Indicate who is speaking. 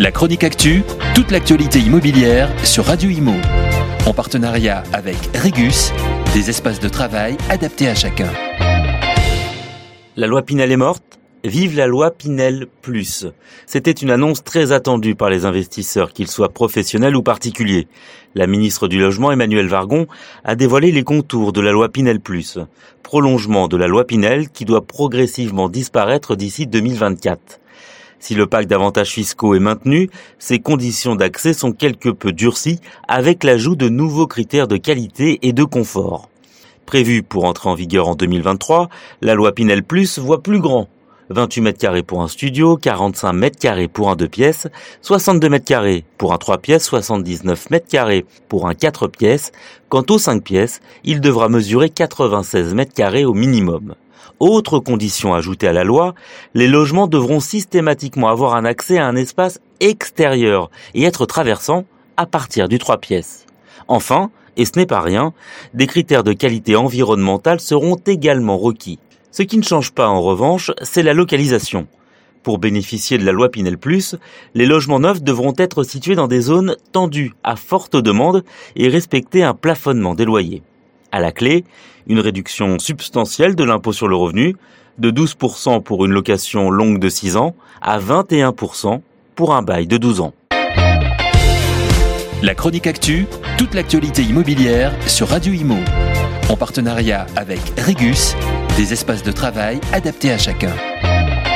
Speaker 1: La chronique actu, toute l'actualité immobilière sur Radio Imo. En partenariat avec Regus, des espaces de travail adaptés à chacun.
Speaker 2: La loi Pinel est morte? Vive la loi Pinel Plus. C'était une annonce très attendue par les investisseurs, qu'ils soient professionnels ou particuliers. La ministre du Logement, Emmanuel Vargon, a dévoilé les contours de la loi Pinel Plus. Prolongement de la loi Pinel qui doit progressivement disparaître d'ici 2024. Si le pacte d'avantages fiscaux est maintenu, ses conditions d'accès sont quelque peu durcies avec l'ajout de nouveaux critères de qualité et de confort. Prévu pour entrer en vigueur en 2023, la loi Pinel Plus voit plus grand 28 mètres carrés pour un studio, 45 mètres carrés pour un 2 pièces, 62 mètres carrés pour un 3 pièces, 79 mètres carrés pour un 4 pièces. Quant aux 5 pièces, il devra mesurer 96 mètres carrés au minimum. Autre condition ajoutée à la loi, les logements devront systématiquement avoir un accès à un espace extérieur et être traversant à partir du 3 pièces. Enfin, et ce n'est pas rien, des critères de qualité environnementale seront également requis. Ce qui ne change pas en revanche, c'est la localisation. Pour bénéficier de la loi Pinel les logements neufs devront être situés dans des zones tendues à forte demande et respecter un plafonnement des loyers. À la clé, une réduction substantielle de l'impôt sur le revenu, de 12% pour une location longue de 6 ans à 21% pour un bail de 12 ans.
Speaker 1: La chronique actu, toute l'actualité immobilière sur Radio Imo. En partenariat avec Regus, des espaces de travail adaptés à chacun.